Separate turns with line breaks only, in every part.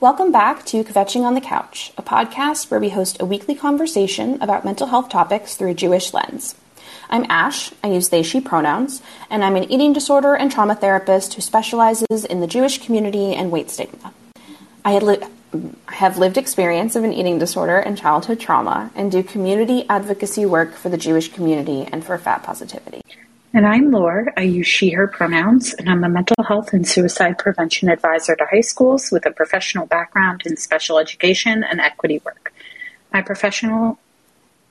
Welcome back to Kvetching on the Couch, a podcast where we host a weekly conversation about mental health topics through a Jewish lens. I'm Ash, I use they, she pronouns, and I'm an eating disorder and trauma therapist who specializes in the Jewish community and weight stigma. I, I have lived experience of an eating disorder and childhood trauma and do community advocacy work for the Jewish community and for fat positivity.
And I'm Laura. I use she, her pronouns, and I'm a mental health and suicide prevention advisor to high schools with a professional background in special education and equity work. My professional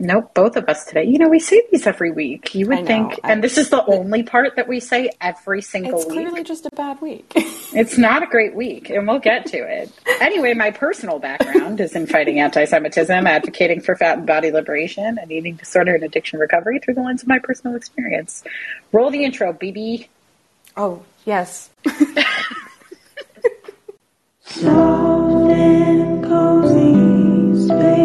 Nope, both of us today. You know, we say these every week. You would think, and this is the only part that we say every single
it's
week.
It's clearly just a bad week.
it's not a great week, and we'll get to it. Anyway, my personal background is in fighting anti-Semitism, advocating for fat and body liberation, and eating disorder and addiction recovery through the lens of my personal experience. Roll the intro, BB.
Oh yes.
Soft and cozy, space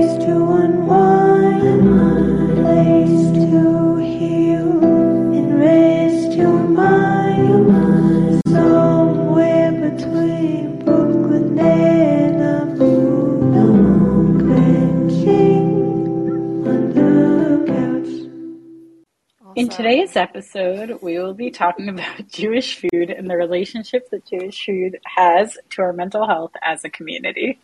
In today's episode, we will be talking about Jewish food and the relationship that Jewish food has to our mental health as a community.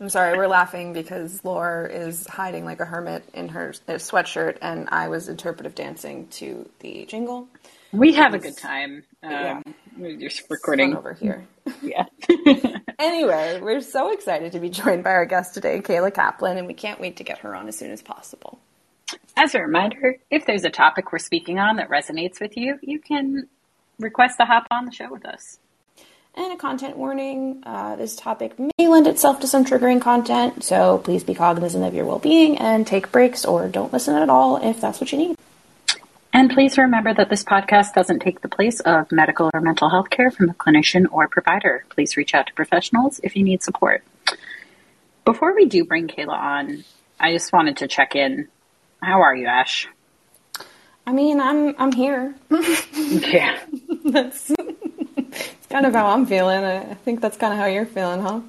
I'm sorry, we're laughing because Laura is hiding like a hermit in her sweatshirt, and I was interpretive dancing to the jingle.
We have a good time. Um,
Yeah.
We're just recording
over here.
Yeah.
Anyway, we're so excited to be joined by our guest today, Kayla Kaplan, and we can't wait to get her on as soon as possible.
As a reminder, if there's a topic we're speaking on that resonates with you, you can request to hop on the show with us.
And a content warning uh, this topic may lend itself to some triggering content, so please be cognizant of your well being and take breaks or don't listen at all if that's what you need.
And please remember that this podcast doesn't take the place of medical or mental health care from a clinician or provider. Please reach out to professionals if you need support. Before we do bring Kayla on, I just wanted to check in. How are you, Ash?
I mean, I'm I'm here.
Yeah.
that's kind of how I'm feeling. I I think that's kind of how you're feeling, huh?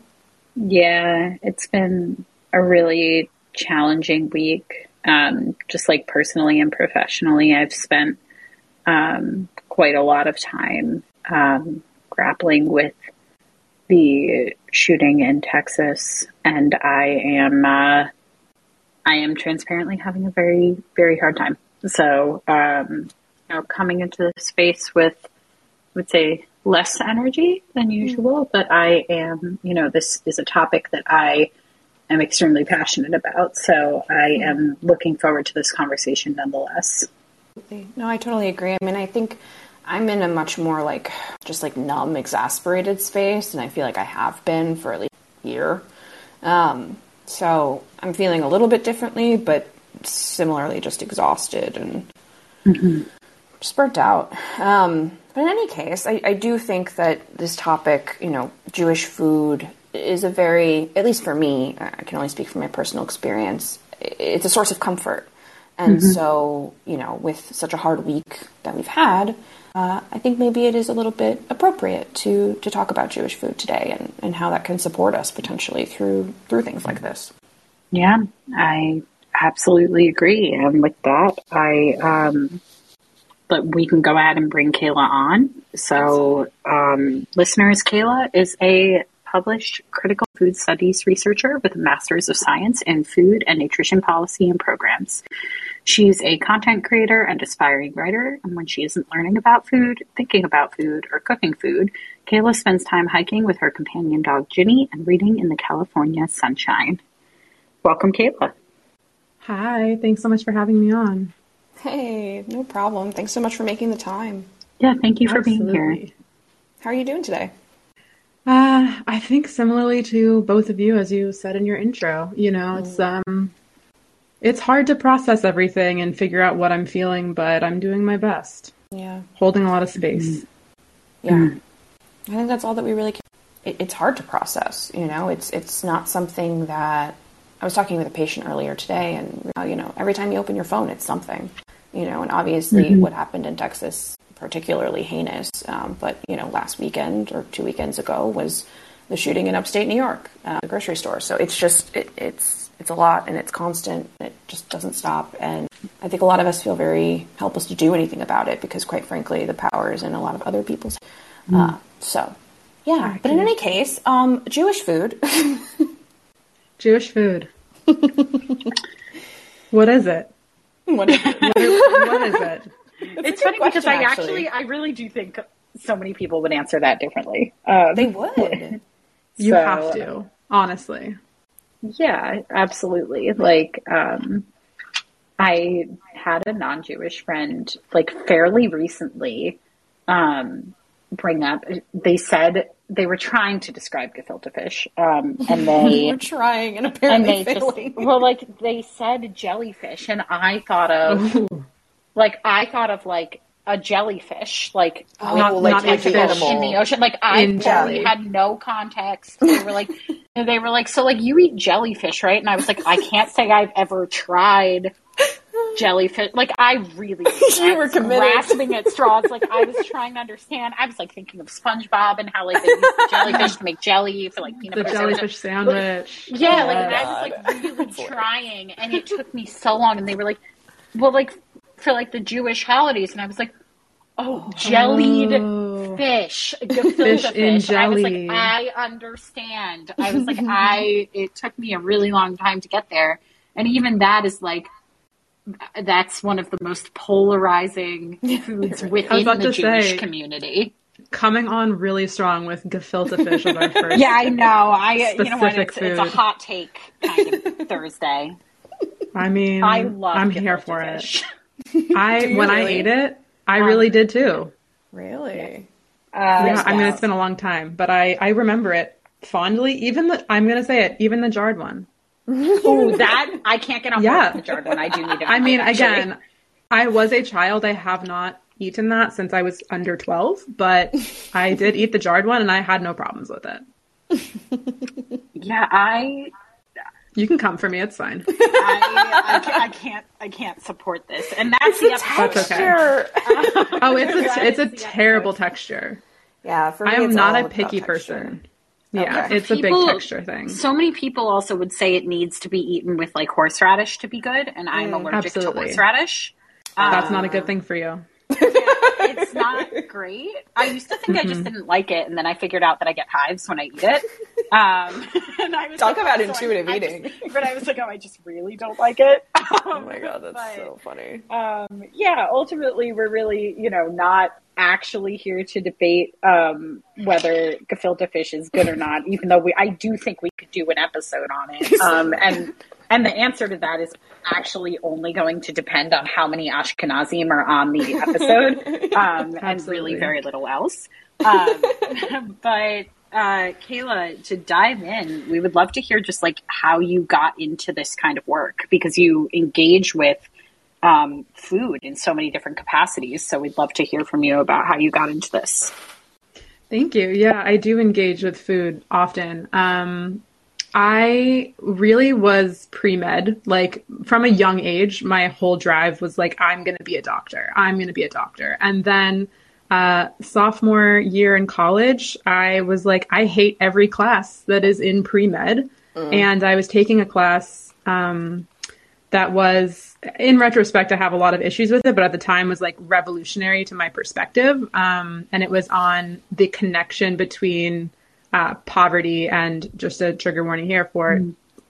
Yeah, it's been a really challenging week. Um, just like personally and professionally, I've spent um, quite a lot of time um, grappling with the shooting in Texas, and I am uh, I am transparently having a very very hard time. So, um, you know, coming into the space with, I would say, less energy than usual, but I am, you know, this is a topic that I am extremely passionate about. So I am looking forward to this conversation nonetheless.
No, I totally agree. I mean, I think I'm in a much more like just like numb, exasperated space, and I feel like I have been for at least a year. Um, so I'm feeling a little bit differently, but similarly just exhausted and just burnt out. Um, but in any case, I, I do think that this topic, you know, Jewish food, is a very, at least for me, I can only speak from my personal experience, it's a source of comfort. And so, you know, with such a hard week that we've had, uh, I think maybe it is a little bit appropriate to, to talk about Jewish food today and, and how that can support us potentially through through things like this.
Yeah, I absolutely agree. And with that, I, um, but we can go ahead and bring Kayla on. So, um, listeners, Kayla is a published critical food studies researcher with a master's of science in food and nutrition policy and programs. She's a content creator and aspiring writer, and when she isn't learning about food, thinking about food, or cooking food, Kayla spends time hiking with her companion dog Ginny and reading in the California sunshine. Welcome, Kayla.
Hi, thanks so much for having me on.
Hey, no problem. Thanks so much for making the time.
Yeah, thank you for being here.
How are you doing today?
Uh, I think similarly to both of you, as you said in your intro, you know, it's um, it's hard to process everything and figure out what I'm feeling, but I'm doing my best,
Yeah.
holding a lot of space.
Yeah. I think that's all that we really can. It, it's hard to process, you know. It's it's not something that I was talking with a patient earlier today, and uh, you know, every time you open your phone, it's something, you know. And obviously, what happened in Texas, particularly heinous. Um, but you know, last weekend or two weekends ago was the shooting in upstate New York, uh, the grocery store. So it's just it, it's it's a lot and it's constant. It just doesn't stop, and I think a lot of us feel very helpless to do anything about it because, quite frankly, the power is in a lot of other people's. Uh, so, yeah. But in any case, um, Jewish food.
Jewish food. what is it?
what is it?
What is, what is it?
it's
a good
funny because I
actually.
actually, I really do think so many people would answer that differently. Um,
They would.
You
So-
have to, honestly.
Yeah, absolutely. Like, um, I had a non-Jewish friend, like fairly recently, um, bring up. They said they were trying to describe gefilte fish, um, and they
We're trying and
and
apparently
they just well, like they said jellyfish, and I thought of like I thought of like a jellyfish, like
Oh,
Not-
like
not
like
a fish.
animal.
in the ocean. Like I
In
totally had no context. They were like, and they were like, so like you eat jellyfish, right? And I was like, I can't say I've ever tried jellyfish. Like I really,
You were
was
committed.
grasping at straws. Like I was trying to understand. I was like thinking of SpongeBob and how like they use jellyfish to make jelly for like peanut
The
butter
jellyfish sandwich.
Yeah, like
Oh,
and I was like really trying, and it took me so long. And they were like, "Well, like for like the Jewish holidays," and I was like, "Oh, jellied
Oh.
fish, gefilte
Fish
fish."
in
And I was
jelly.
like, "I understand." I was like, "I." It took me a really long time to get there, and even that is like. That's one of the most polarizing foods within the Jewish
say-
community.
Coming on really strong with gefilte fish as our first.
Yeah, I know. I you know what? It's, it's a hot take kind of Thursday.
I mean,
I love.
I'm here for it.
Fish.
I
you
when I ate it, I really did too.
Really?
Uh,
Yeah, I mean it's been a long time, but I I remember it fondly. Even the I'm gonna say it, even the jarred one.
Ooh, that I can't get on board
Yeah.
the jarred one. I do need to.
I mean,
actually.
again, I was a child. I have not eaten that since I was under 12, but I did eat the jarred one and I had no problems with it.
yeah, I,
You can come for me, it's fine.
I, I, can't, I can't, I can't support this, and that's the texture.
That's okay. Oh, it's a it's a
That's the
terrible texture.
Yeah, for me,
I am
it's
not
all
a picky
texture.
person. Yeah,
Okay.
it's a big texture thing.
So many people also would say it needs to be eaten with like horseradish to be good, and I'm mm. allergic
Absolutely.
to horseradish.
That's not a um, good thing for you.
it's not great. I used to think I
Mm-hmm.
just didn't like it, and then I figured out that I get hives when I eat it. Um, and I was
Talk
like,
about
so I-
intuitive
I just-
eating.
but I was like, oh, I just really don't like it.
Oh my god, that's
But-
so funny.
um, yeah, ultimately, we're really, you know, not actually here to debate um, whether gefilte fish is good or not. Even though we, I do think we could do an episode on it. Um, and and the answer to that is actually only going to depend on how many Ashkenazim are on the episode, um, and really very little else. Um, but uh, Kayla, to dive in, we would love to hear just like how you got into this kind of work because you engage with um, food in so many different capacities. So we'd love to hear from you about how you got into this.
Thank you. Yeah, I do engage with food often. Um, I really was pre med. Like from a young age, my whole drive was like, I'm going to be a doctor. I'm going to be a doctor. And then uh, sophomore year in college, I was like, I hate every class that is in pre med. And I was taking a class um, that was, in retrospect, I have a lot of issues with it, but at the time was like revolutionary to my perspective. Um, and it was on the connection between uh, poverty and just a trigger warning here for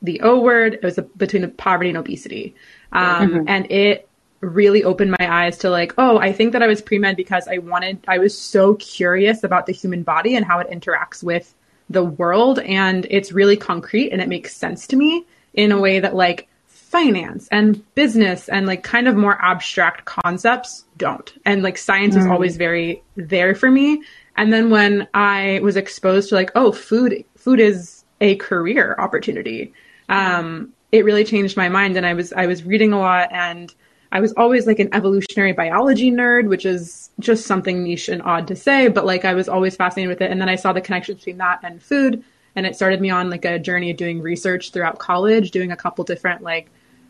the O word. It was a, between poverty and obesity. Um, And it really opened my eyes to like, oh, I think that I was pre med because I wanted, I was so curious about the human body and how it interacts with the world. And it's really concrete and it makes sense to me in a way that like finance and business and like kind of more abstract concepts don't. And like science is always very there for me. And then when I was exposed to like, oh, food, food is a career opportunity. Um, it really changed my mind. And I was, I was reading a lot and I was always like an evolutionary biology nerd, which is just something niche and odd to say, but like I was always fascinated with it. And then I saw the connection between that and food. And it started me on like a journey of doing research throughout college, doing a couple different like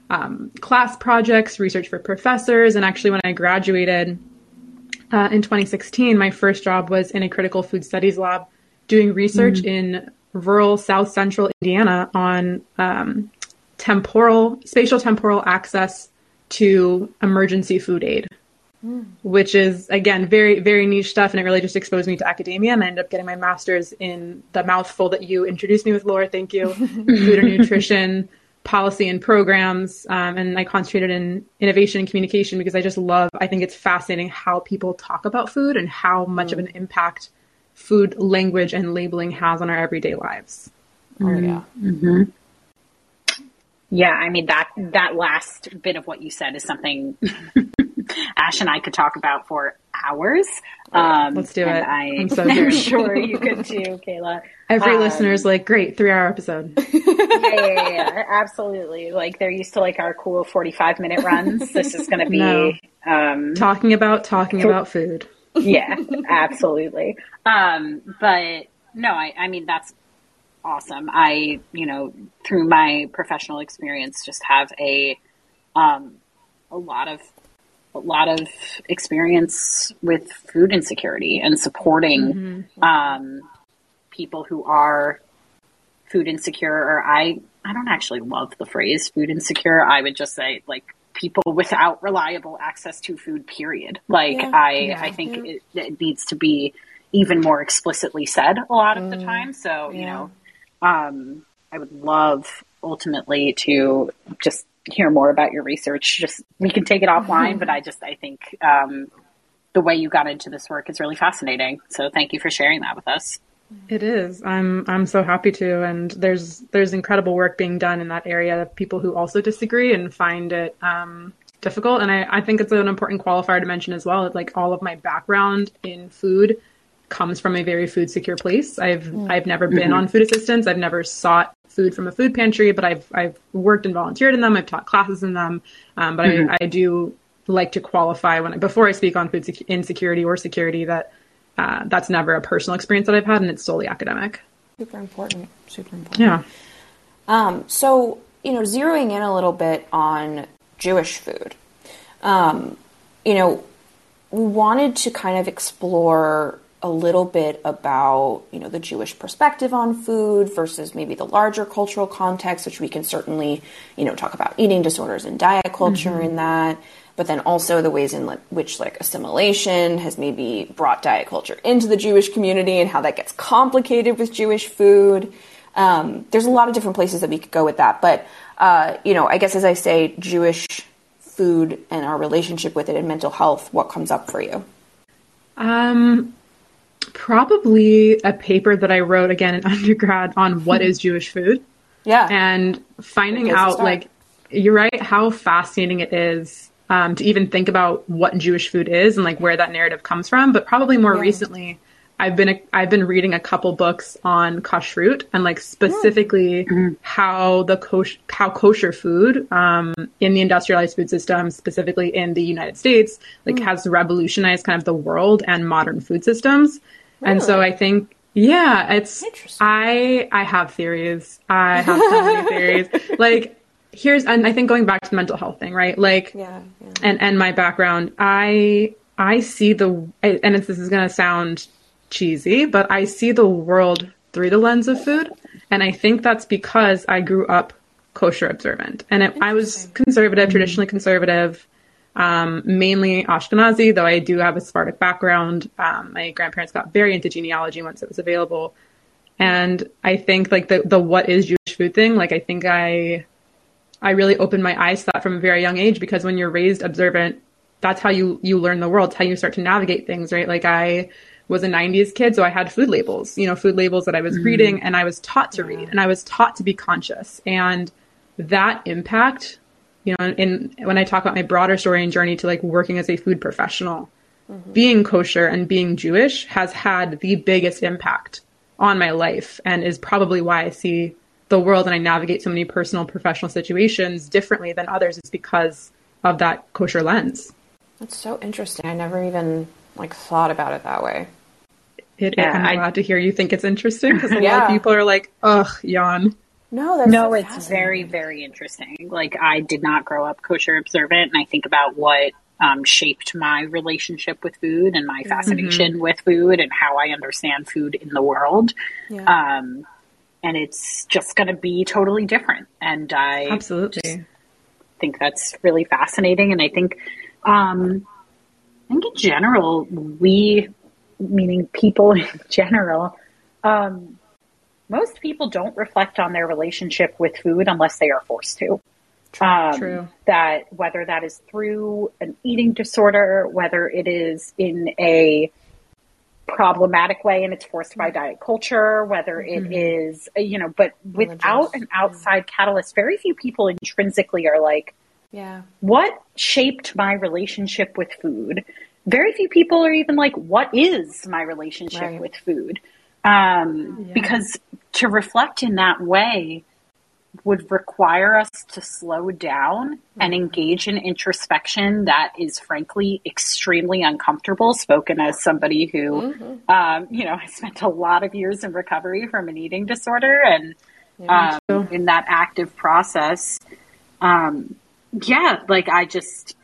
um, class projects, research for professors. And actually, when I graduated uh, in 2016, my first job was in a critical food studies lab doing research in rural South Central Indiana on um, temporal, spatial temporal access to emergency food aid, which is again very very niche stuff, and it really just exposed me to academia. And I ended up getting my master's in the mouthful that you introduced me with, Laura. Thank you, food and nutrition policy and programs, um, and I concentrated in innovation and communication because I just love. I think it's fascinating how people talk about food and how much of mm. an impact food language and labeling has on our everyday lives.
Oh mm-hmm. yeah. Mm-hmm.
Yeah, I mean that that last bit of what you said is something Ash and I could talk about for hours. Um,
Let's do
and
it.
I,
I'm so
am sure you could too, Kayla.
Every
Um,
listener's like, great, three hour episode.
yeah, yeah, yeah, yeah, absolutely. Like they're used to like our cool forty-five minute runs. This is going to be,
No.
um,
talking about talking about food.
yeah, absolutely. Um, but no, I, I mean that's awesome. I, you know, through my professional experience, just have a, um, a lot of, a lot of experience with food insecurity and supporting, um, people who are food insecure. Or I, I don't actually love the phrase food insecure. I would just say like people without reliable access to food. Period. Like
Yeah.
I,
Yeah.
I think it, it needs to be even more explicitly said a lot of the time. So you know, um, I would love ultimately to just hear more about your research. Just we can take it offline, but I just I think um, the way you got into this work is really fascinating. So thank you for sharing that with us.
It is. I'm I'm so happy to, and there's there's incredible work being done in that area of people who also disagree and find it um, difficult. And I, I think it's an important qualifier to mention as well. Like all of my background in food comes from a very food secure place. I've I've never been on food assistance. I've never sought food from a food pantry, but I've I've worked and volunteered in them. I've taught classes in them. Um, but I, I do like to qualify when before I speak on food sec- insecurity or security that uh, that's never a personal experience that I've had, and it's solely academic.
Super important. Super important.
Yeah.
Um, so, you know, zeroing in a little bit on Jewish food, um, you know, we wanted to kind of explore a little bit about, you know, the Jewish perspective on food versus maybe the larger cultural context, which we can certainly, you know, talk about eating disorders and diet culture in that, but then also the ways in which like assimilation has maybe brought diet culture into the Jewish community and how that gets complicated with Jewish food. Um, there's a lot of different places that we could go with that, but uh, you know, I guess as I say, Jewish food and our relationship with it and mental health, what comes up for you?
Um, probably a paper that I wrote again in undergrad on what is Jewish food
Yeah,
and finding
Good place to
out like you're right how fascinating it is um, to even think about what Jewish food is and like where that narrative comes from. But probably more
Yeah.
recently, I've been I've been reading a couple books on kashrut and like specifically mm. mm-hmm. how the kosh- how kosher food um, in the industrialized food system, specifically in the United States, like mm. has revolutionized kind of the world and modern food systems. And so I think yeah, it's
Interesting.
I I have theories. I have so many theories. Like here's and I think going back to the mental health thing, right? Like
yeah, yeah.
and and my background, I I see the and it's, this is going to sound cheesy, but I see the world through the lens of food, and I think that's because I grew up kosher observant, and it, I was conservative, traditionally conservative, um, mainly Ashkenazi, though I do have a Sephardic background. Um, my grandparents got very into genealogy once it was available, and I think like the the what is Jewish food thing, like I think I I really opened my eyes to that from a very young age because when you're raised observant, that's how you you learn the world, it's how you start to navigate things, right? Like I was a 90s kid, so I had food labels, you know, food labels that I was mm-hmm. reading and I was taught to read and I was taught to be conscious. And that impact, you know, in when I talk about my broader story and journey to like working as a food professional, mm-hmm. being kosher and being Jewish has had the biggest impact on my life and is probably why I see the world and I navigate so many personal professional situations differently than others is because of that kosher lens.
That's so interesting. I never even like thought about it that way.
It,
Yeah,
I'm
I-
glad to hear you think it's interesting because a lot of people are like, ugh, yawn.
No, that's
No,
so
it's very, very interesting. Like I did not grow up kosher observant, and I think about what um, shaped my relationship with food and my fascination with food and how I understand food in the world.
Yeah.
Um, and it's just going to be totally different. And I
Absolutely.
think that's really fascinating. And I think, um, I think in general, we, meaning people in general, um, most people don't reflect on their relationship with food unless they are forced to. Um,
True.
That whether that is through an eating disorder, whether it is in a problematic way and it's forced by diet culture, whether it is, uh, you know, but without
Religious.
an outside catalyst, very few people intrinsically are like,
Yeah.
what shaped my relationship with food? Very few people are even like, what is my relationship
Right.
with food? Um, Because to reflect in that way would require us to slow down and engage in introspection that is frankly extremely uncomfortable spoken as somebody who um, you know i spent a lot of years in recovery from an eating disorder and um, in that active process um, yeah like i just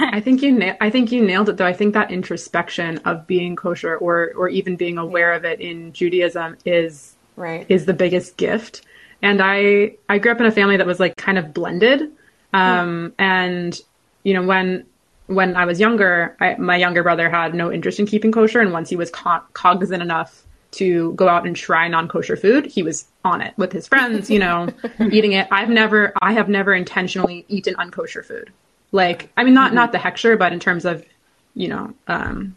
I think you na- I think you nailed it though. I think that introspection of being kosher or or even being aware of it in Judaism is
Right.
is the biggest gift. And I I grew up in a family that was like kind of blended. Um and you know when when I was younger, I, my younger brother had no interest in keeping kosher and once he was co- cognizant enough to go out and try non-kosher food, he was on it with his friends, you know, eating it. I've never I have never intentionally eaten unkosher food. Like I mean not not the hechsher, but in terms of, you know, um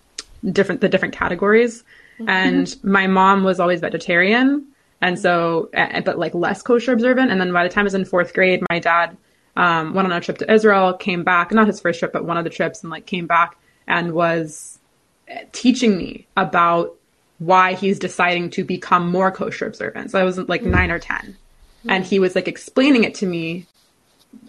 different the different categories. And my mom was always vegetarian, and so but like less kosher observant. And then by the time I was in fourth grade, my dad um, went on a trip to Israel, came back, not his first trip, but one of the trips, and like came back and was teaching me about why he's deciding to become more kosher observant. So I was like nine or ten, and he was like explaining it to me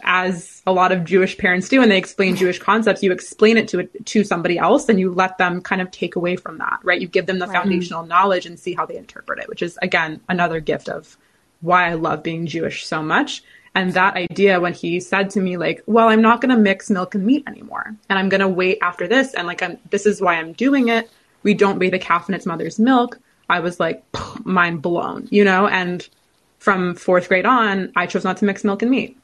as a lot of Jewish parents do, and they explain Jewish concepts, you explain it to to somebody else, and you let them kind of take away from that, right? You give them the mm-hmm. foundational knowledge and see how they interpret it, which is again another gift of why I love being Jewish so much. And that idea when he said to me like, "Well, I'm not going to mix milk and meat anymore, and I'm going to wait after this," and like, I'm, this is why I'm doing it. We don't bathe a calf in its mother's milk. I was like, mind blown, you know. And from fourth grade on, I chose not to mix milk and meat.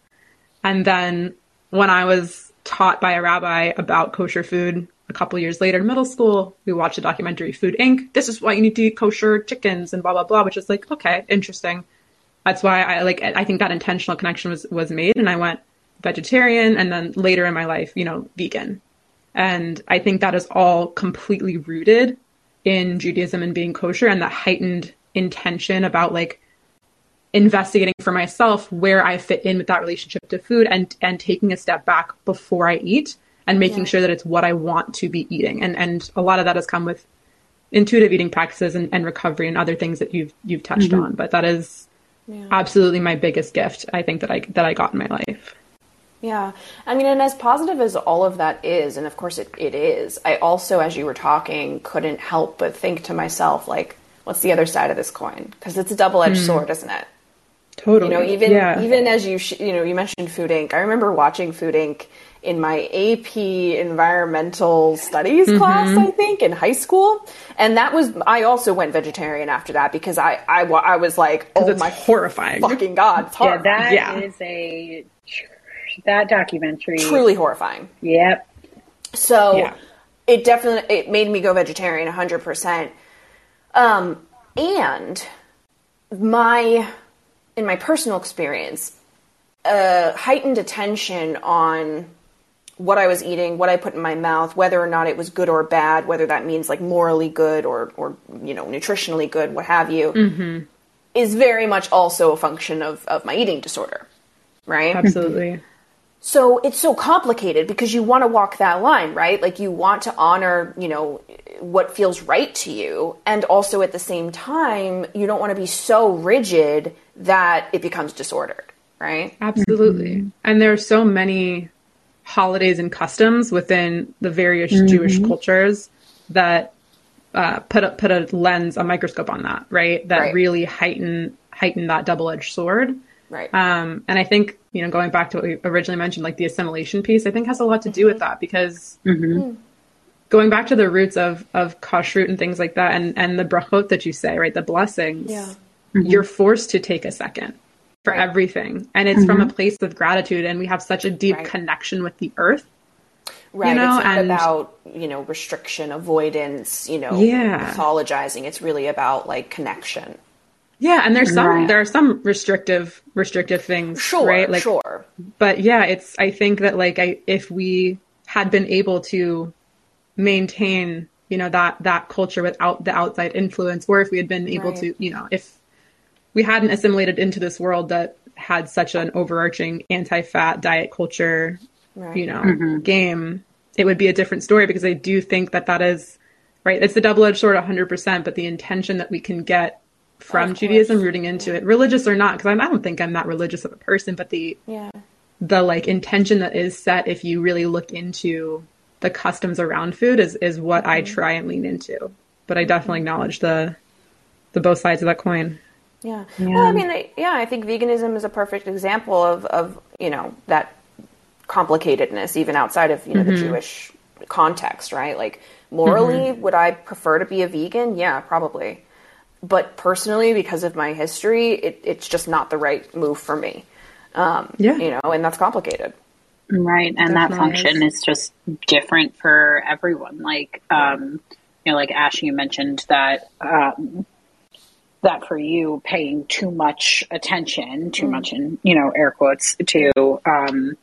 And then when I was taught by a rabbi about kosher food a couple years later in middle school, we watched a documentary Food Inc. This is why you need to eat kosher chickens and blah blah blah, which is like, okay, interesting. That's why I like I think that intentional connection was was made and I went vegetarian and then later in my life, you know, vegan. And I think that is all completely rooted in Judaism and being kosher and that heightened intention about like investigating for myself where I fit in with that relationship to food and and taking a step back before I eat and making
Yeah.
sure that it's what I want to be eating. And and a lot of that has come with intuitive eating practices and, and recovery and other things that you've you've touched mm-hmm. on. But that is
Yeah.
absolutely my biggest gift I think that I that I got in my life.
Yeah. I mean, and as positive as all of that is, and of course it, it is, I also, as you were talking, couldn't help but think to myself, like, what's the other side of this coin? Because it's a double edged mm. sword, isn't it?
Totally.
You know, even
yeah.
even as you sh- you know, you mentioned Food Inc. I remember watching Food Inc. in my AP Environmental Studies class, I think, in high school, and that was I also went vegetarian after that because I I, I was like, oh
it's
my
horrifying.
fucking god, it's
yeah
horrifying.
that is
Yeah.
a that documentary
truly horrifying.
yep
So
Yeah.
it definitely it made me go vegetarian 100%. Um, and my in my personal experience, uh, heightened attention on what I was eating, what I put in my mouth, whether or not it was good or bad, whether that means like morally good or or you know nutritionally good, what have you, is very much also a function of of my eating disorder, right?
Absolutely.
So it's so complicated because you want to walk that line, right? Like you want to honor, you know, what feels right to you. And also at the same time, you don't want to be so rigid that it becomes disordered, right?
Absolutely. And there are so many holidays and customs within the various Jewish cultures that uh, put a, put a lens, a microscope on that, right? That
Right.
really heighten heighten that double edged sword.
Right.
Um, and I think you know, going back to what we originally mentioned, like the assimilation piece, I think has a lot to do with that because mm-hmm. hmm. going back to the roots of of kashrut and things like that, and and the brachot that you say, right, the blessings.
Yeah. Mm-hmm.
you're forced to take a second for
Right.
everything. And it's from mm-hmm. a place of gratitude. And we have such a deep
Right.
connection with the earth.
Right.
You know,
it's not
and-
about, you know, restriction, avoidance, you know,
Yeah.
pathologizing. It's really about like connection.
Yeah. And there's some,
Right.
there are some restrictive, restrictive things.
Sure.
Right. Like,
sure.
but yeah, it's, I think that like, I, if we had been able to maintain, you know, that, that culture without the outside influence, or if we had been able
Right.
to, you know, if we hadn't assimilated into this world that had such an overarching anti-fat diet culture,
Right.
you know, mm-hmm. game, it would be a different story because I do think that that is right. It's the double-edged sword, 100%. But the intention that we can get from
Of
Judaism,
course.
rooting into it, religious or not, because I don't think I'm that religious of a person, but the
Yeah.
the like intention that is set if you really look into the customs around food is is what I mm-hmm. try and lean into. But I mm-hmm. definitely acknowledge the the both sides of that coin.
Yeah.
Yeah.
Well, I mean, I- yeah, I think veganism is a perfect example of, of you know, that complicatedness, even outside of, you know, the mm-hmm. Jewish context, right? Like, morally, would I prefer to be a vegan? Yeah, probably. But personally, because of my history, it, it's just not the right move for me. Um,
Yeah.
You know, and that's complicated.
Right. And that
Definitely
function is just different for everyone. Like, um, you know, like Ash, you mentioned that, um, that for you paying too much attention, too much in, you know, air quotes to, um,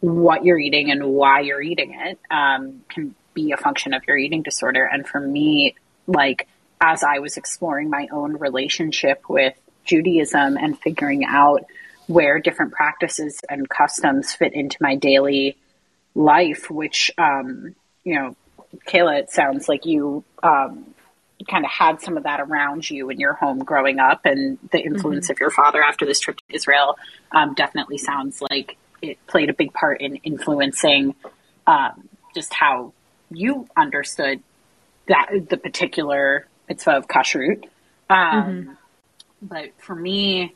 what you're eating and why you're eating it, um, can be a function of your eating disorder. And for me, like, as I was exploring my own relationship with Judaism and figuring out where different practices and customs fit into my daily life, which, um, you know, Kayla, it sounds like you um, kind of had some of that around you in your home growing up, and the influence of your father after this trip to Israel um, definitely sounds like it played a big part in influencing um, just how you understood that the particular mitzvah of kashrut. Um, But for me,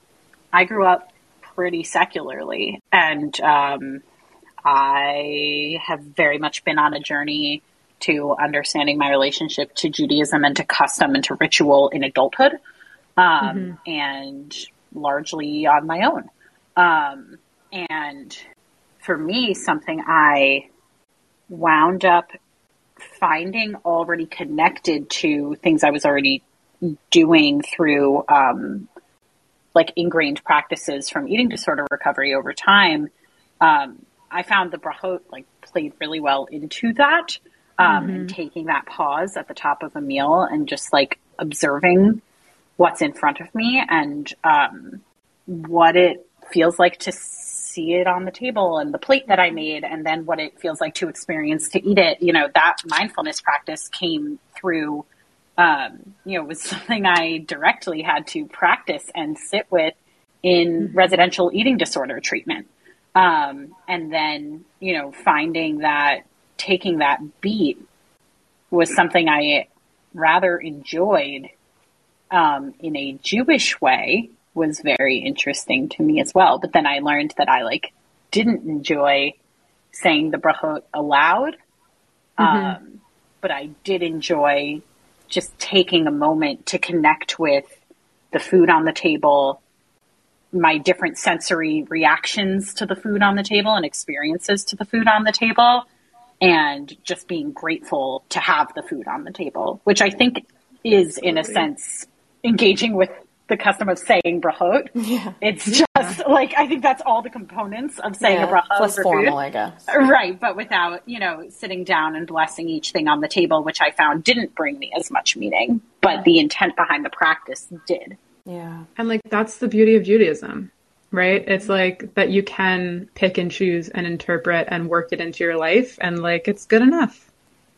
I grew up pretty secularly, and um, I have very much been on a journey to understanding my relationship to Judaism and to custom and to ritual in adulthood, um, and largely on my own. Um, and for me, something I wound up finding already connected to things I was already doing through um, like ingrained practices from eating disorder recovery over time. Um, I found the brachot like played really well into that, um, and taking that pause at the top of a meal and just like observing what's in front of me and um, what it feels like to see it on the table and the plate that I made, and then what it feels like to experience to eat it. You know, that mindfulness practice came through. Um, you know, was something I directly had to practice and sit with in residential eating disorder treatment. Um, and then, you know, finding that taking that beat was something I rather enjoyed um, in a Jewish way was very interesting to me as well. But then I learned that I like didn't enjoy saying the brachot aloud, um, but I did enjoy just taking a moment to connect with the food on the table, my different sensory reactions to the food on the table and experiences to the food on the table, and just being grateful to have the food on the table, which I think is, in a sense, engaging with the custom of saying brachot.
Yeah.
It's just like I think that's all the components of saying a brachot
Plus formal,
food.
I guess.
Right, but without, you know, sitting down and blessing each thing on the table, which I found didn't bring me as much meaning, but the intent behind the practice did.
Yeah.
And like that's the beauty of Judaism, right? It's mm-hmm. like that you can pick and choose and interpret and work it into your life and like it's good enough.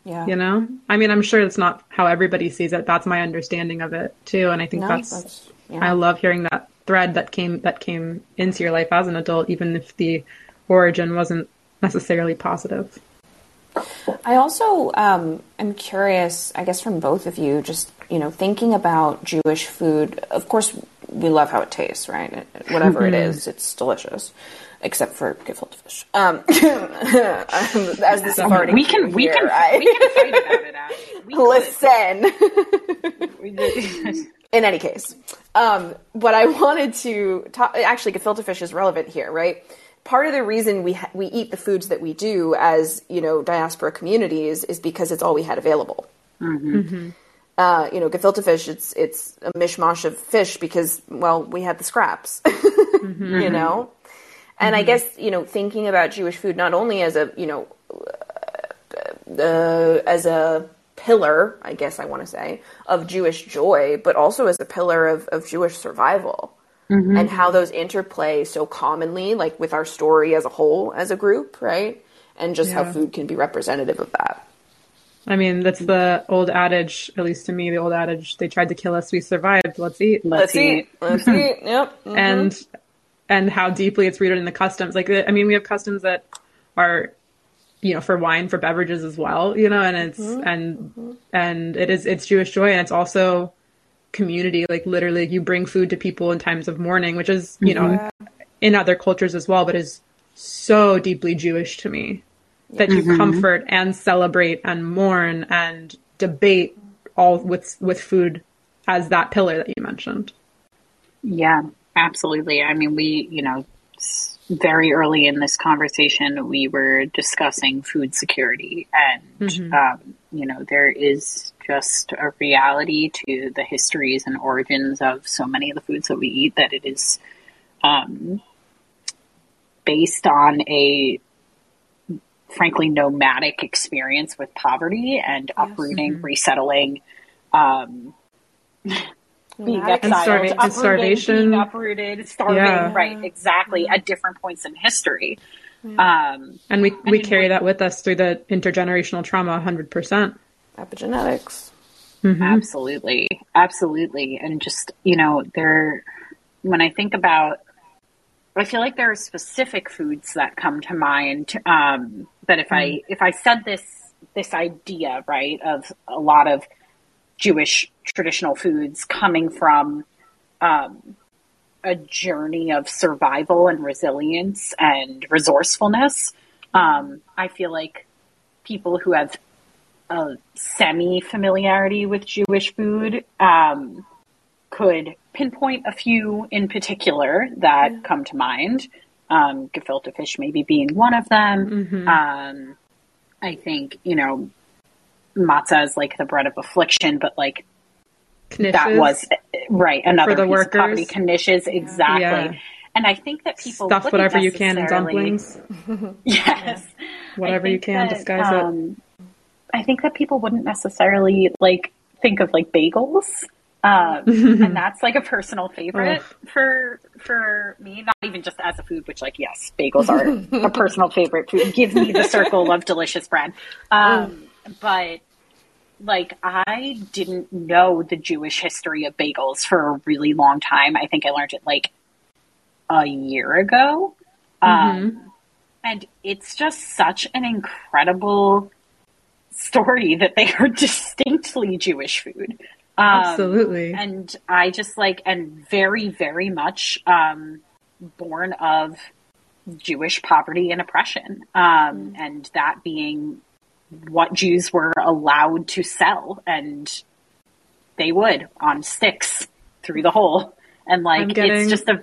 Yeah.
You know? I mean, I'm sure that's not how everybody sees it. That's my understanding of it too. And I think
No,
that's,
that's- yeah.
I love hearing that thread that came, that came into your life as an adult, even if the origin wasn't necessarily positive.
I also um, am curious, I guess, from both of you, just you know, thinking about Jewish food. Of course, we love how it tastes, right? It- Whatever it is, it's delicious, except for gefilte fish. Um, as the Sephardic
We can, we
here,
can,
I-
we can fight about it. Ashley. We
listen.
We did-
in any case, um, what I wanted to talk, actually, gefilte fish is relevant here, right? Part of the reason we ha- we eat the foods that we do as you know diaspora communities is because it's all we had available. Uh, you know, gefilte fish, it's it's a mishmash of fish because well, we had the scraps, you know. And I guess you know, thinking about Jewish food not only as a you know uh, as a pillar, I guess I want to say, of Jewish joy, but also as a pillar of, of Jewish survival. And how those interplay so commonly, like with our story as a whole, as a group, right? And just how food can be representative of that.
I mean, that's the old adage, at least to me, the old adage, they tried to kill us, we survived, let's eat.
Let's, eat.
Let's eat. Yep. Mhm.
and and how deeply it's rooted in the customs. Like, I mean, we have customs that are, you know, for wine, for beverages as well, you know, and it's mm-hmm. and mm-hmm. and it is it's Jewish joy, and it's also community. Like, literally, you bring food to people in times of mourning, which is you know mm-hmm. in other cultures as well, but is so deeply Jewish to me that you comfort and celebrate and mourn and debate all with with food as that pillar that you mentioned.
Yeah, absolutely. I mean, we, you know, s- very early in this conversation, we were discussing food security, and, um, you know, there is just a reality to the histories and origins of so many of the foods that we eat that it is um, based on a frankly nomadic experience with poverty and uprooting, resettling. Um, being
Nomadic
exiled,
starva- and
uprooted,
starvation.
being uprooted, starving,
Yeah.
right? Exactly at different points in history. Um,
And we, we carry
we-
that with us through the intergenerational trauma 100%.
Epigenetics.
Absolutely, absolutely, and just you know, there. When I think about, I feel like there are specific foods that come to mind. Um, that if I if I said this this idea right of a lot of Jewish traditional foods coming from um, a journey of survival and resilience and resourcefulness. Um, I feel like people who have a semi familiarity with Jewish food um, could pinpoint a few in particular that come to mind. Um, gefilte fish maybe being one of them. Um, I think, you know, matzah is like the bread of affliction, but like that was right another
the
piece
workers.
of poverty knishes exactly.
Yeah.
And I think that people
stuff whatever you can in dumplings,
Yes,
whatever you can,
that,
disguise it.
um, I think that people wouldn't necessarily like think of like bagels, um, and that's like a personal favorite for for me. Not even just as a food, which like yes, bagels are a personal favorite food. Give me the circle of delicious bread, um, but like I didn't know the Jewish history of bagels for a really long time. I think I learned it like a year ago. Um, and it's just such an incredible story that they are distinctly Jewish food. Um,
Absolutely.
And I just like, and very, very much um, born of Jewish poverty and oppression. Um, And that being what Jews were allowed to sell. And they would on sticks through the hole. And like,
getting-
it's just a.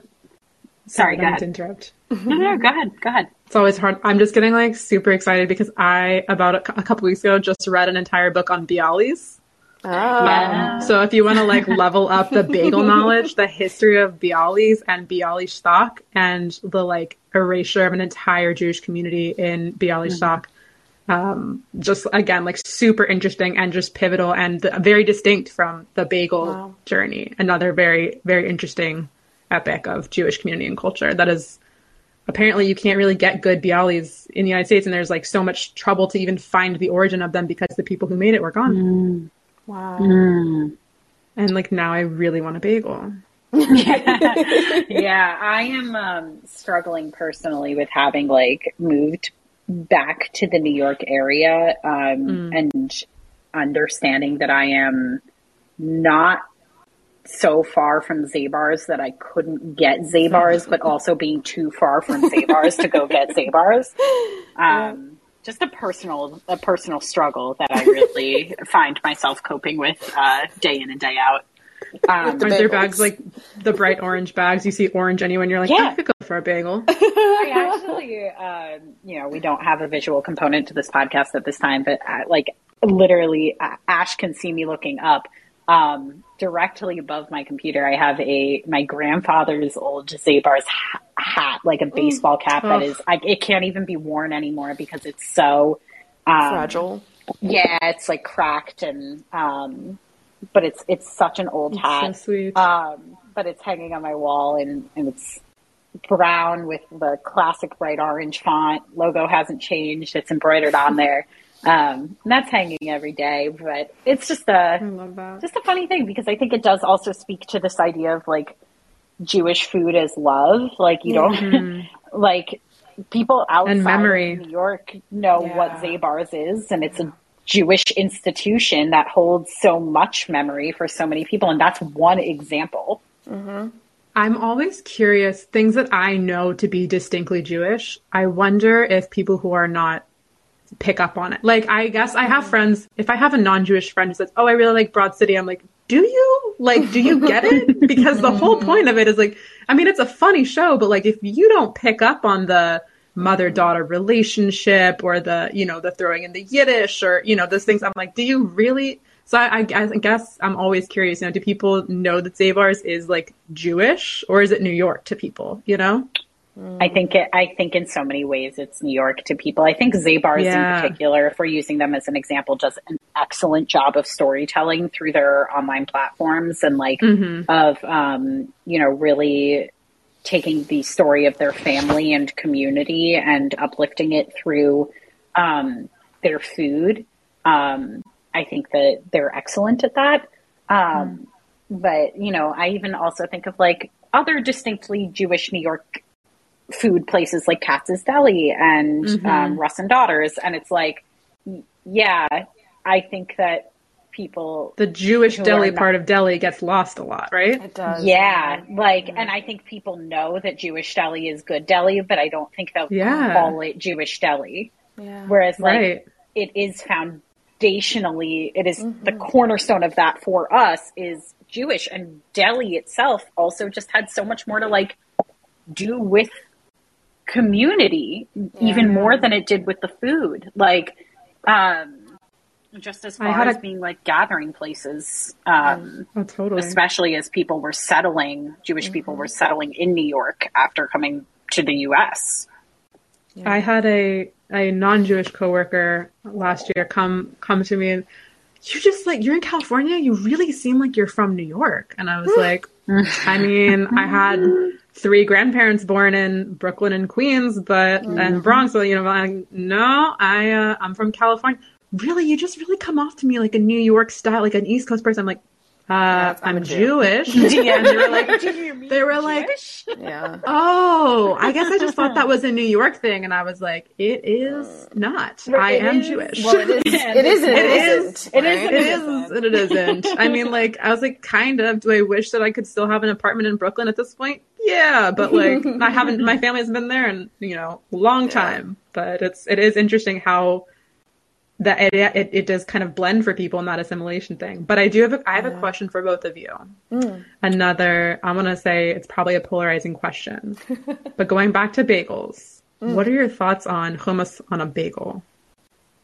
Sorry, go ahead.
interrupt.
No, no, go ahead. Go ahead.
It's always hard. I'm just getting like super excited because I, about a, a couple weeks ago, just read an entire book on bialys.
Ah.
Um, so if you want to like level up the bagel knowledge, the history of bialys and Bialystok and the like erasure of an entire Jewish community in Bialystok, um, just again like super interesting and just pivotal and very distinct from the bagel
Wow.
journey. Another very very interesting epic of Jewish community and culture that is apparently you can't really get good bialys in the United States, and there's like so much trouble to even find the origin of them because the people who made it were gone.
Wow.
And like now I really want a bagel.
yeah, I am um, struggling personally with having like moved back to the New York area um, and understanding that I am not so far from Zabars that I couldn't get Zabars, but also being too far from Zabars to go get Zabars. Um, just a personal, a personal struggle that I really find myself coping with uh, day in and day out. Um,
Aren't there bags like the bright orange bags? You see orange anywhere, and you're like,
Yeah.
I for a bagel.
I actually, um, you know, we don't have a visual component to this podcast at this time, but uh, like literally, uh, Ash can see me looking up. Um, directly above my computer, I have a my grandfather's old Zabar's ha- hat, like a baseball cap that is, I, it can't even be worn anymore because it's so um,
Fragile.
Yeah, it's like cracked and, um, but it's it's such an old
so
hat.
sweet.
Um, but it's hanging on my wall and, and it's brown with the classic bright orange font. Logo hasn't changed. It's embroidered on there. Um, and that's hanging every day, but it's just a, just a funny thing because I think it does also speak to this idea of like Jewish food as love. Like you don't like people outside
And memory.
of New York know
Yeah.
what Zabar's is, and it's a Jewish institution that holds so much memory for so many people, and that's one example.
I'm always curious, things that I know to be distinctly Jewish, I wonder if people who are not pick up on it. Like, I guess I have mm. friends, if I have a non Jewish friend who says, Oh, I really like Broad City, I'm like, Do you? Like, do you get it? Because the whole mm. point of it is like, I mean, it's a funny show, but like, if you don't pick up on the mother daughter relationship or the, you know, the throwing in the Yiddish or, you know, those things, I'm like, do you really? So I, I guess- I'm always curious, you know, do people know that Zabar's is like Jewish or is it New York to people, you know?
I think it, I think in so many ways it's New York to people. I think Zabar's
Yeah.
in particular, if we're using them as an example, does an excellent job of storytelling through their online platforms and like of um, you know really taking the story of their family and community and uplifting it through um, their food. Um, I think that they're excellent at that. Um, But you know, I even also think of like other distinctly Jewish New York food places like Katz's Deli and um, Russ and Daughters, and it's like, yeah, I think that people
The Jewish deli
are not-
part of deli gets lost a lot, right?
It does.
Yeah, like, and I think people know that Jewish deli is good deli, but I don't think they'll
Yeah.
call it Jewish deli.
Yeah.
Whereas, like,
Right.
it is foundationally, it is the cornerstone of that for us is Jewish, and deli itself also just had so much more to like do with community, even more than it did with the food. Like, um, just as far as
a-
being like gathering places. Um,
Oh, totally.
especially as people were settling, Jewish people were settling in New York after coming to the U.S.
I had a a non-Jewish coworker last year come come to me and you're just like you're in California. You really seem like you're from New York, and I was like, I mean, I had three grandparents born in Brooklyn and Queens, but and Bronx. So you know, like, no, I uh, I'm from California. Really, you just really come off to me like a New York style, like an East Coast person. I'm like, uh,
I'm
I'm. Jewish. and they were like, they were like,
Yeah.
Oh, I guess I just thought that was a New York thing, and I was like, it is not. I am
is-
Jewish.
Well, it is. It is. and It,
It is.
isn't.
It is
right?
It is and it isn't. I mean, like, I was like, kind of. Do I wish that I could still have an apartment in Brooklyn at this point? Yeah, but like, I haven't. My family hasn't been there in you know a long time. But it's it is interesting how that it, it it does kind of blend for people in that assimilation thing. But I do have a I have a question for both of you. Mm. Another, I'm gonna say it's probably a polarizing question, but going back to bagels, mm. what are your thoughts on hummus on a bagel?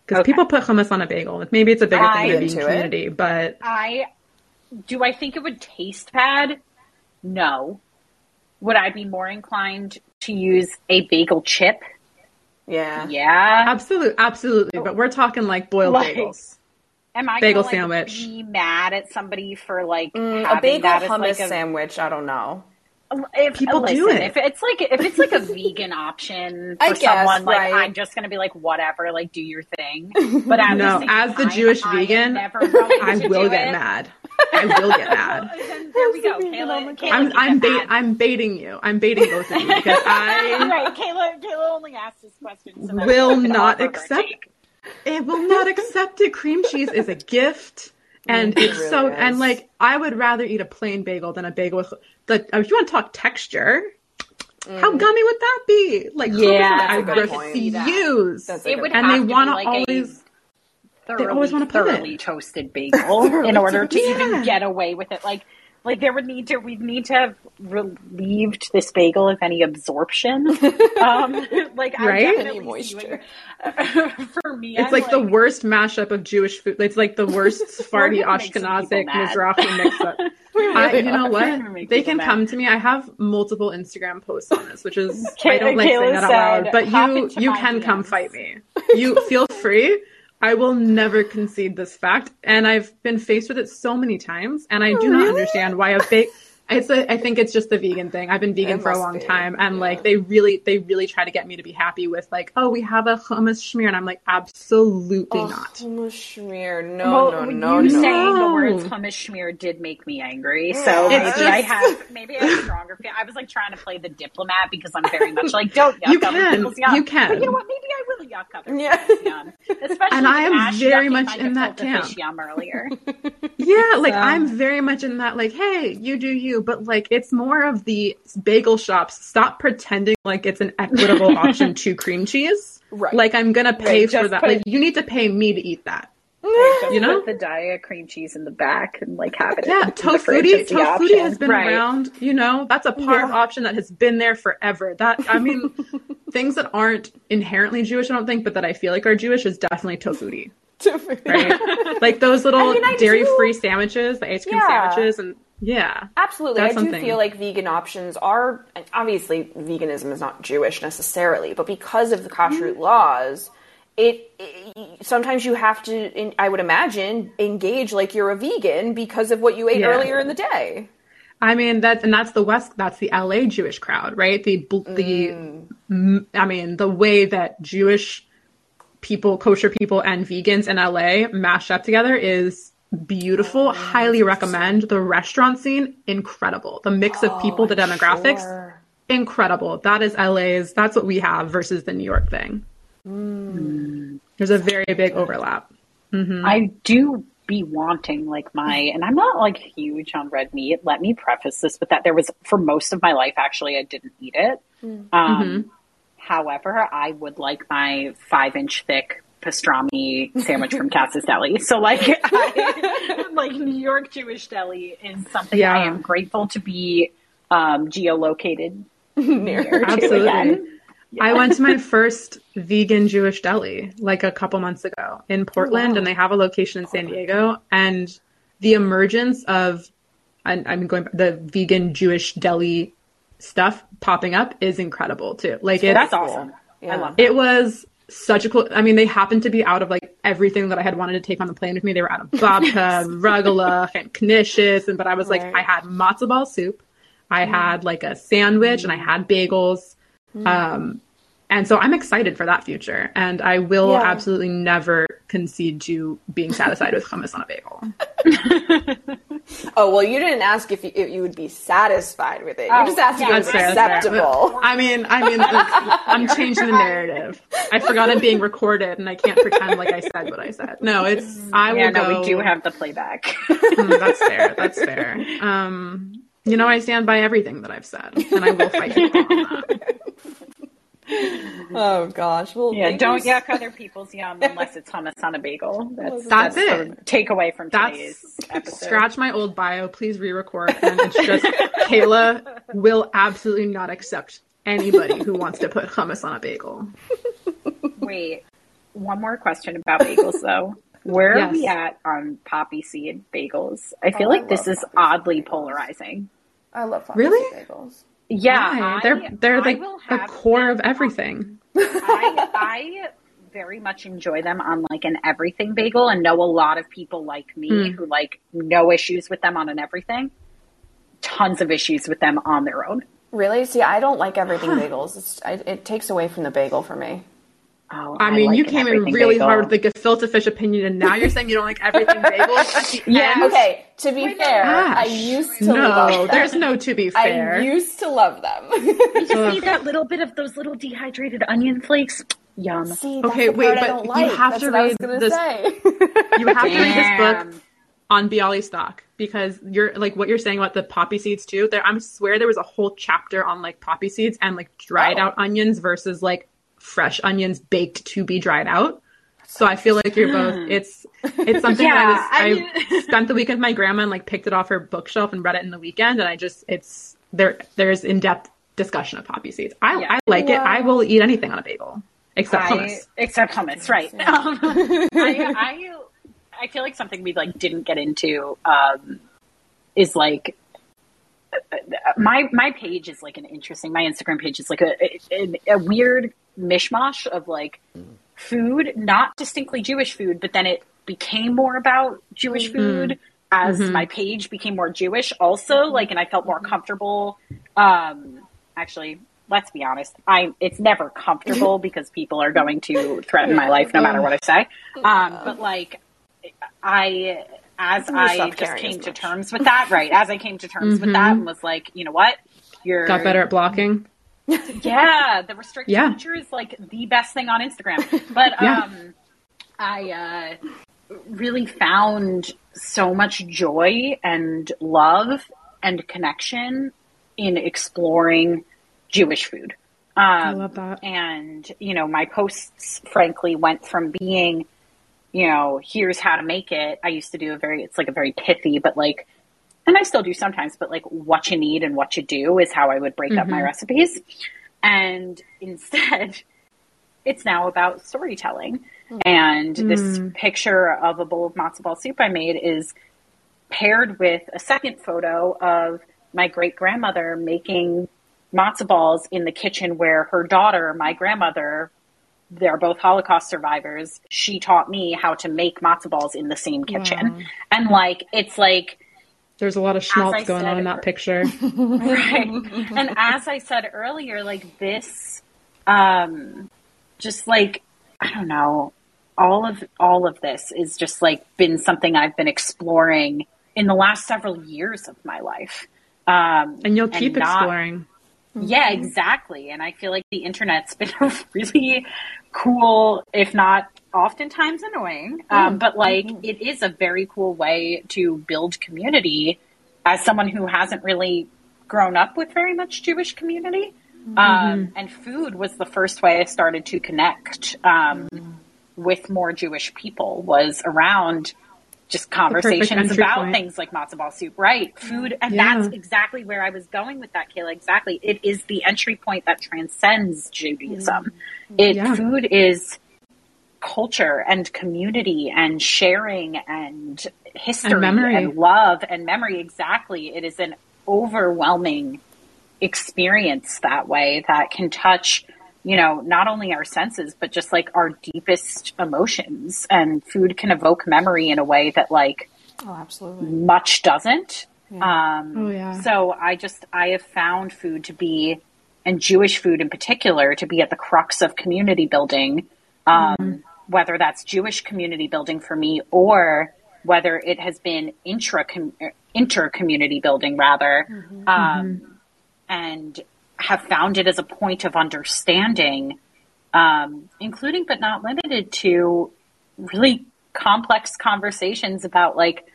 Because
Okay.
people put hummus on a bagel. Maybe it's a bigger
I
thing than being
into it.
community, but
I do. I think it would taste bad. No. Would I be more inclined to use a bagel chip?
Yeah.
Yeah.
absolutely, absolutely. But we're talking like boiled
Like,
bagels.
Am I
bagel
gonna, like,
sandwich.
Be mad at somebody for like
Mm,
having
a bagel hummus
like a
sandwich. I don't know.
If,
People
listen,
do it.
If it's like if it's like a vegan option for
I guess,
someone, like
right.
I'm just gonna be like, whatever, like do your thing. But
No, as the Jewish
I
vegan,
never
I will get
it.
mad. I will get mad.
Then there we go, Kayla. Kayla
I'm
can
I'm
get
bait
mad.
I'm baiting you. I'm baiting both of you because I
right. Kayla, Kayla only asked this question. So
will not accept it will not accept it. Cream cheese is a gift. And
It
it's
really
so
is.
and like I would rather eat a plain bagel than a bagel with the if oh, you want to talk texture, how mm. gummy would that be? Like
Yeah,
hummus,
that's
I
a good
point.
refuse.
That's a
It
good
would
and
have
they want to
like a
always
thoroughly,
always wanna put it.
thoroughly toasted bagel in order to even get away with it. Like Like there would need to we'd need to have relieved this bagel of any absorption. um, like I
Right?
definitely
Any moisture.
see- for me,
It's
I'm
like, the worst mashup of Jewish food. It's like the worst Sephardi,
gonna make some
Ashkenazic,
people.
Mizrahi mix up. I, you know
are.
We're gonna
what? They
people
can
mad.
come to me. I have multiple Instagram posts on this, which is
Kay-
I don't like
Kayla
saying that out loud. But you you can come fight me. You feel free. I will never concede this fact, and I've been faced with it so many times, and I do not oh,
Really?
understand why a bake. It's a, I think it's just the vegan thing. I've been vegan
It
for a long
be,
time, and
yeah.
like they really, they really try to get me to be happy with like, oh, we have a hummus schmear, and I'm like, absolutely
Oh,
not.
hummus schmear. No,
well,
no, no,
you
no.
saying the
No.
words hummus schmear did make me angry. Mm. So maybe
It's
I have maybe I have stronger. feel- I was like trying to play the diplomat because I'm very much like don't yuck
You
other
can.
people's yum.
You can.
But you know what? Maybe I will yuck other
Yeah.
people's yum. Especially
And I am
Ash
very much in that camp.
yum earlier.
Yeah, like
So-
I'm very much in that, like, hey, you do you, but like it's more of the bagel shops. Stop pretending like it's an equitable option to cream cheese.
Right.
Like I'm gonna pay
Right,
for that.
put
Like you need to pay me to eat that.
Just
You know?
put the Daiya cream cheese in the back and like have it.
Yeah, tofutti.
Tofutti
has been
Right.
around. You know, that's a parve
Yeah.
option that has been there forever. That I mean, things that aren't inherently Jewish, I don't think, but that I feel like are Jewish is definitely tofutti. Right? like those little
I mean,
dairy-free sandwiches, the ice cream
Yeah.
sandwiches, and yeah.
Absolutely. I do
something.
feel like vegan options are, obviously, veganism is not Jewish necessarily, but because of the kashrut
Mm-hmm.
laws, it, it sometimes you have to, in, I would imagine, engage like you're a vegan because of what you ate
Yeah.
earlier in the day.
I mean that, and that's the West. That's the LA Jewish crowd, right? The the, m- I mean the way that Jewish people, kosher people, and vegans in LA mash up together is beautiful. Oh, Highly recommend the restaurant scene. Incredible. The mix of people, oh, the demographics,
Sure.
incredible. That is LA's. That's what we have versus the New York thing. Mm. There's a very big overlap. Mm-hmm.
I do be wanting like my, and I'm not like huge on red meat. Let me preface this with that. There was for most of my life, actually, I didn't eat it. Mm. Um, mm-hmm. However, I would like my five inch thick pastrami sandwich from Katz's Deli. So like, I, like New York Jewish Deli is something
Yeah.
I am grateful to be um, geolocated near
Absolutely.
again.
I went to my first vegan Jewish deli like a couple months ago in Portland, and they have a location in San Diego. And the emergence of, and I'm going the vegan Jewish deli stuff popping up is incredible too. Like it's
That's awesome. I love that.
it was such a cool. I mean, they happened to be out of like everything that I had wanted to take on the plane with me. They were out of babka, rugelach, and knishes, and but I was like,
Right.
I had matzo ball soup, I had like a sandwich, and I had bagels. Um, and so I'm excited for that future, and I will
Yeah.
absolutely never concede to being satisfied with hummus on a bagel.
Oh, well, you didn't ask if you, if you would be satisfied with it.
Oh,
you just asked
yeah,
if it was
fair, that's fair.
acceptable.
I mean, I mean, I'm changing the narrative. I forgot I'm being recorded, and I can't pretend like I said what I said. No, it's I will
Yeah, no,
go.
we do have the playback.
Mm, that's fair. That's fair. Um, you know, I stand by everything that I've said, and I will fight people on that.
Oh, gosh. Well,
Yeah, don't
you
yuck other people's yum unless it's hummus on a bagel. That's
That's
that's,
it.
the takeaway from
That's
today's episode.
scratch my old bio. Please re-record, and it's just Kayla will absolutely not accept anybody who wants to put hummus on a bagel.
Wait, one more question about bagels though. Where
Yes.
are we at on poppy seed bagels? I oh, feel
Oh, I
like this is
poppy
oddly polarizing.
I love poppy
Really?
seed bagels.
Yeah, I-
they're they're like
will
the core of everything.
I, I very much enjoy them on like an everything bagel and know a lot of people like me
Hmm.
who like no issues with them on an everything. Tons of issues with them on their own.
Really? See, I don't like everything bagels. It's, I, it takes away from the bagel for me.
Oh,
I mean,
like
you came in really
bagel.
hard with the gefilte fish opinion, and now you're saying you don't like everything bagels. At the
Yeah.
Okay, to be oh fair, I used to
no,
love them.
there's no to be fair.
I used to love them.
You just need that little bit of those little dehydrated onion flakes. Yum.
See, that's
Okay,
the
wait,
part I
but
don't
you have
that's
to
what I was
read this- you have to read this book on Bialystok because you're like what you're saying about the poppy seeds too. There, I swear there was a whole chapter on like poppy seeds and like dried
Oh.
out onions versus like fresh onions baked to be dried out. So I feel like you're both. It's it's something
Yeah,
that I,
I
was, I spent the weekend with my grandma and like picked it off her bookshelf and read it in the weekend, and I just it's there. There's in depth discussion of poppy seeds. I
Yeah.
I like it. I will eat anything on a bagel except
I-
hummus.
except hummus, right? Um, I, I I feel like something we like didn't get into um, is like my my page is like an interesting. My Instagram page is like a a, a weird mishmash of like mm-hmm. food, not distinctly Jewish food, but then it became more about Jewish mm-hmm. food as mm-hmm. my page became more Jewish also like and I felt more comfortable um actually let's be honest I it's never comfortable because people are going to threaten my life no matter what I say. Um but like I as
Some of
I just came to terms with that right as I came to terms with that and was like you know what you're
Got better at blocking.
Yeah, the restricted
Yeah.
feature is like the best thing on Instagram. But
Yeah.
um, I uh, really found so much joy and love and connection in exploring Jewish food. Um,
I love that.
and you know, my posts frankly went from being, you know, here's how to make it. I used to do a very, it's like a very pithy, but like, and I still do sometimes, but like what you need and what you do is how I would break up my mm-hmm. recipes. And instead, it's now about storytelling. And mm. this picture of a bowl of matzo ball soup I made is paired with a second photo of my great grandmother making matzo balls in the kitchen where her daughter, my grandmother, they're both Holocaust survivors. She taught me how to make matzo balls in the same kitchen. Mm. And like, it's like,
There's a lot of schmaltz going on in that picture.
right. And as I said earlier, like this, um, just like I don't know, all of all of this is just like been something I've been exploring in the last several years of my life. Um,
And you'll keep
not-
exploring.
Yeah, exactly. And I feel like the internet's been a really cool, if not oftentimes annoying, um, but like it is a very cool way to build community as someone who hasn't really grown up with very much Jewish community. Um, and food was the first way I started to connect um, with more Jewish people was around just conversations about
point.
things like matzo ball soup, right? Food, and
Yeah.
that's exactly where I was going with that, Kayla. Exactly, it is the entry point that transcends Judaism. Mm. It
Yeah.
food is culture and community and sharing and history
And memory.
love and memory. Exactly, it is an overwhelming experience that way that can touch you know not only our senses but just like our deepest emotions. And food can evoke memory in a way that like
Oh, absolutely.
much doesn't. Um
Oh, yeah.
so i just i have found food to be and jewish food in particular to be at the crux of community building. Um whether that's jewish community building for me or whether it has been intra inter community building rather. Um and have found it as a point of understanding, um, including but not limited to really complex conversations about like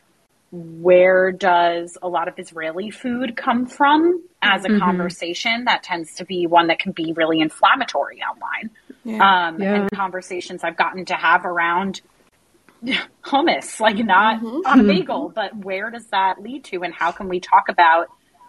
where does a lot of Israeli food come from as a conversation? That tends to be one that can be really inflammatory online. Um,
Yeah.
And conversations I've gotten to have around hummus, like not on a bagel, but where does that lead to, and how can we talk about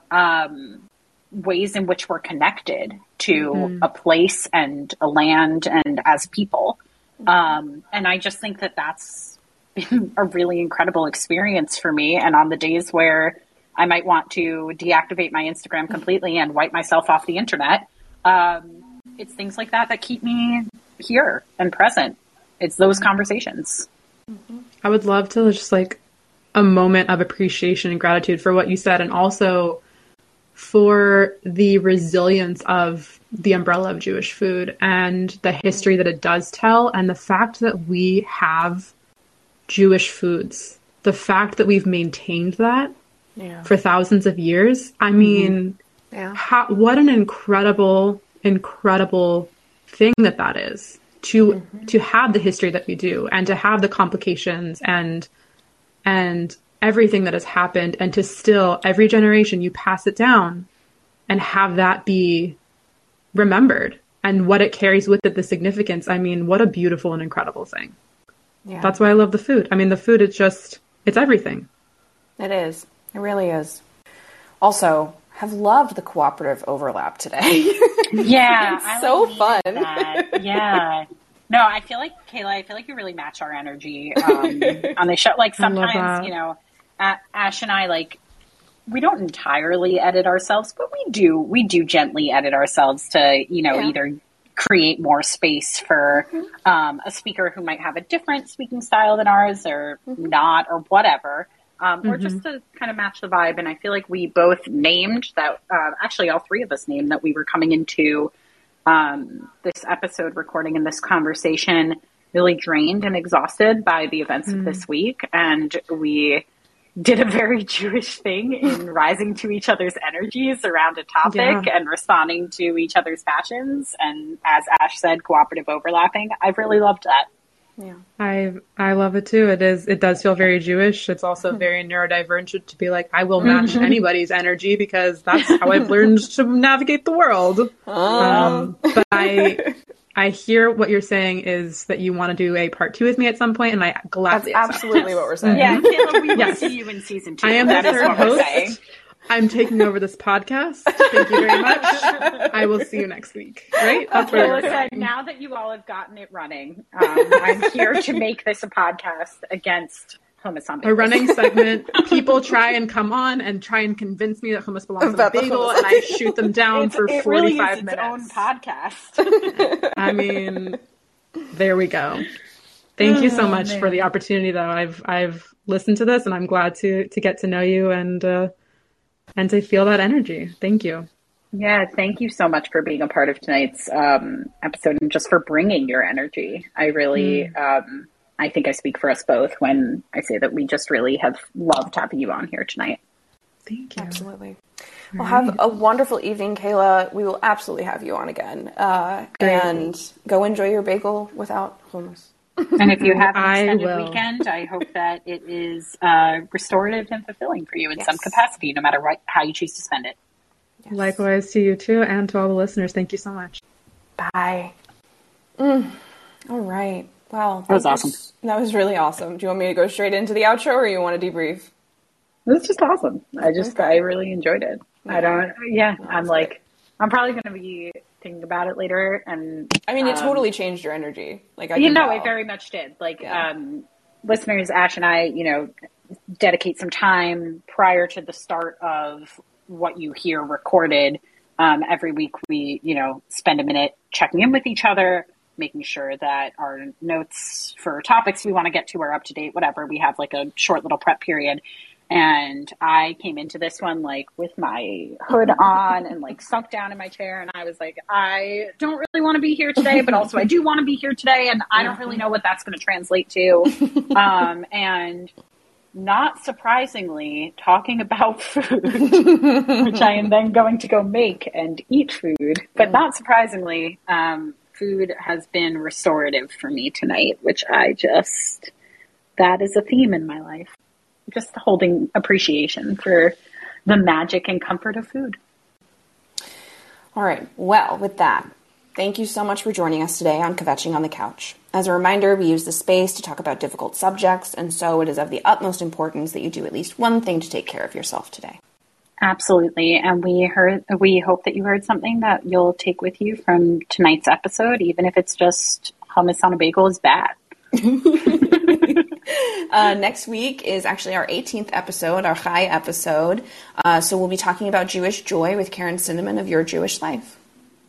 um, ways in which we're connected to a place and a land and as people? Um, and I just think that that's been a really incredible experience for me. And on the days where I might want to deactivate my Instagram completely and wipe myself off the internet, um, it's things like that that keep me here and present. It's those conversations.
I would love to just like a moment of appreciation and gratitude for what you said and also for the resilience of the umbrella of Jewish food and the history that it does tell and the fact that we have Jewish foods. The fact that we've maintained that
Yeah.
for thousands of years. I mm-hmm. mean,
Yeah.
how, what an incredible, incredible thing that that is to mm-hmm. to have the history that we do and to have the complications and and everything that has happened and to still every generation you pass it down and have that be remembered and what it carries with it the significance i mean what a beautiful and incredible thing
Yeah.
That's why I love the food. I mean, the food is just, it's everything.
It is. It really is. Also, have loved the cooperative overlap today.
Yeah,
It's so
like
fun.
that. Yeah. No, I feel like Kayla. I feel like you really match our energy um, on the show. Like sometimes, you know, A- Ash and I like we don't entirely edit ourselves, but we do we do gently edit ourselves to you know
Yeah.
either create more space for um, a speaker who might have a different speaking style than ours or not or whatever. Um, or just to kind of match the vibe. And I feel like we both named that, uh, actually, all three of us named that we were coming into um, this episode recording and this conversation really drained and exhausted by the events of this week. And we did a very Jewish thing in rising to each other's energies around a topic
Yeah.
and responding to each other's passions. And as Ash said, cooperative overlapping. I've really loved that.
yeah.
I I love it too. It is it does feel very Jewish. It's also very neurodivergent to be like I will match anybody's energy because that's how I've learned to navigate the world. Um, but I I hear what you're saying is that you want to do a part two with me at some point, and I
That's
gladly accept.
absolutely what we're saying.
Yeah, Kayla, we will
Yes.
see you in season two.
I am the
That is
third host. I'm taking over this podcast. Thank you very much. I will see you next week. Right? That's where
Kayla
we're
said, now that you all have gotten it running, um, I'm here to make this a podcast against hummus on
a running segment. People try and come on and try and convince me that hummus belongs on a
the
bagel, and I shoot them down
It's,
for
it
45
really is its
minutes.
own podcast.
I mean, there we go. Thank you so
Oh,
much for the opportunity, though. I've I've listened to this, and I'm glad to to get to know you and uh, and to feel that energy. Thank you.
yeah, thank you so much for being a part of tonight's um, episode and just for bringing your energy. I really, um, I think I speak for us both when I say that we just really have loved having you on here tonight.
Thank you.
Absolutely. Well, have a wonderful evening, Kayla. We will absolutely have you on again. Uh, and go enjoy your bagel without hummus.
And if you have an
I
extended
will.
weekend, I hope that it is uh, restorative and fulfilling for you in some capacity, no matter what, how you choose to spend it.
Likewise to you too, and to all the listeners. Thank you so much.
Bye. Mm. All right. Wow.
That was
thank you
awesome.
s- That was really awesome. Do you want me to go straight into the outro or you want to debrief?
It was just awesome. I just, I really enjoyed it. I don't, yeah, I'm
that's
like, I'm probably going to be thinking about it later. And
I mean, it
um,
totally changed your energy. Like I
you know,
tell.
it very much did. Like,
Yeah.
um, listeners, Ash and I, you know, dedicate some time prior to the start of what you hear recorded. Um, every week, we, you know, spend a minute checking in with each other, making sure that our notes for topics we want to get to are up to date, whatever. We have like a short little prep period. And I came into this one like with my hood on and like sunk down in my chair. And I was like, I don't really want to be here today, but also I do want to be here today. And I don't really know what that's going to translate to. Um, and not surprisingly, talking about food, which I am then going to go make and eat food. But not surprisingly, um, food has been restorative for me tonight, which I just, that is a theme in my life. Just holding appreciation for the magic and comfort of food.
All right. Well, with that, thank you so much for joining us today on Kvetching on the Couch. As a reminder, we use the space to talk about difficult subjects, and so it is of the utmost importance that you do at least one thing to take care of yourself today.
Absolutely. And we heard, we hope that you heard something that you'll take with you from tonight's episode, even if it's just hummus on a bagel is bad.
Uh, next week is actually our 18th episode, our Chai episode. Uh, so we'll be talking about Jewish joy with Karen Cinnamon of Your Jewish Life.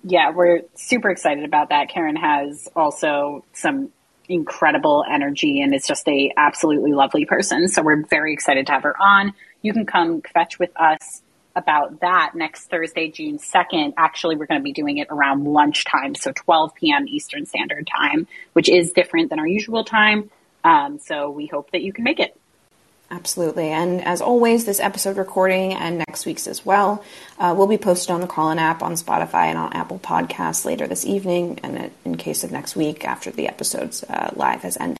Yeah, we're super excited about that. Karen has also some incredible energy and is just a absolutely lovely person. So we're very excited to have her on. You can come fetch with us about that next Thursday, June 2nd. Actually, we're going to be doing it around lunchtime, so 12 p.m. Eastern Standard Time, which is different than our usual time. Um, so we hope that you can make it.
Absolutely. And as always, this episode recording and next week's as well uh, will be posted on the Callin app on Spotify and on Apple Podcasts later this evening. And in case of next week, after the episode's uh, live has ended.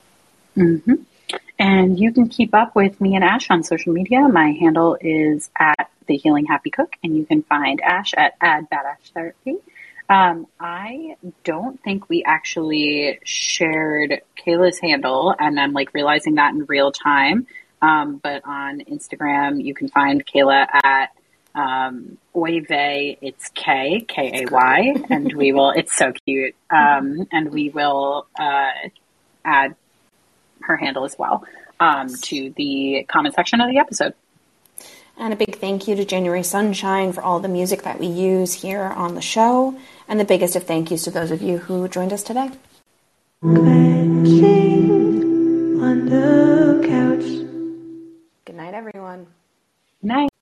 And you can keep up with me and Ash on social media. My handle is at the Healing Happy Cook, and you can find Ash at Add Badash Therapy. Um, I don't think we actually shared Kayla's handle, and I'm like realizing that in real time. Um, but on Instagram, you can find Kayla at um, Oive. It's K K A Y, and we will. It's so cute, um, and we will uh, add her handle as well um, to the comment section of the episode.
And a big thank you to January Sunshine for all the music that we use here on the show. And the biggest of thank yous to those of you who joined us today.
Kvetching on the couch.
Good night, everyone.
Night.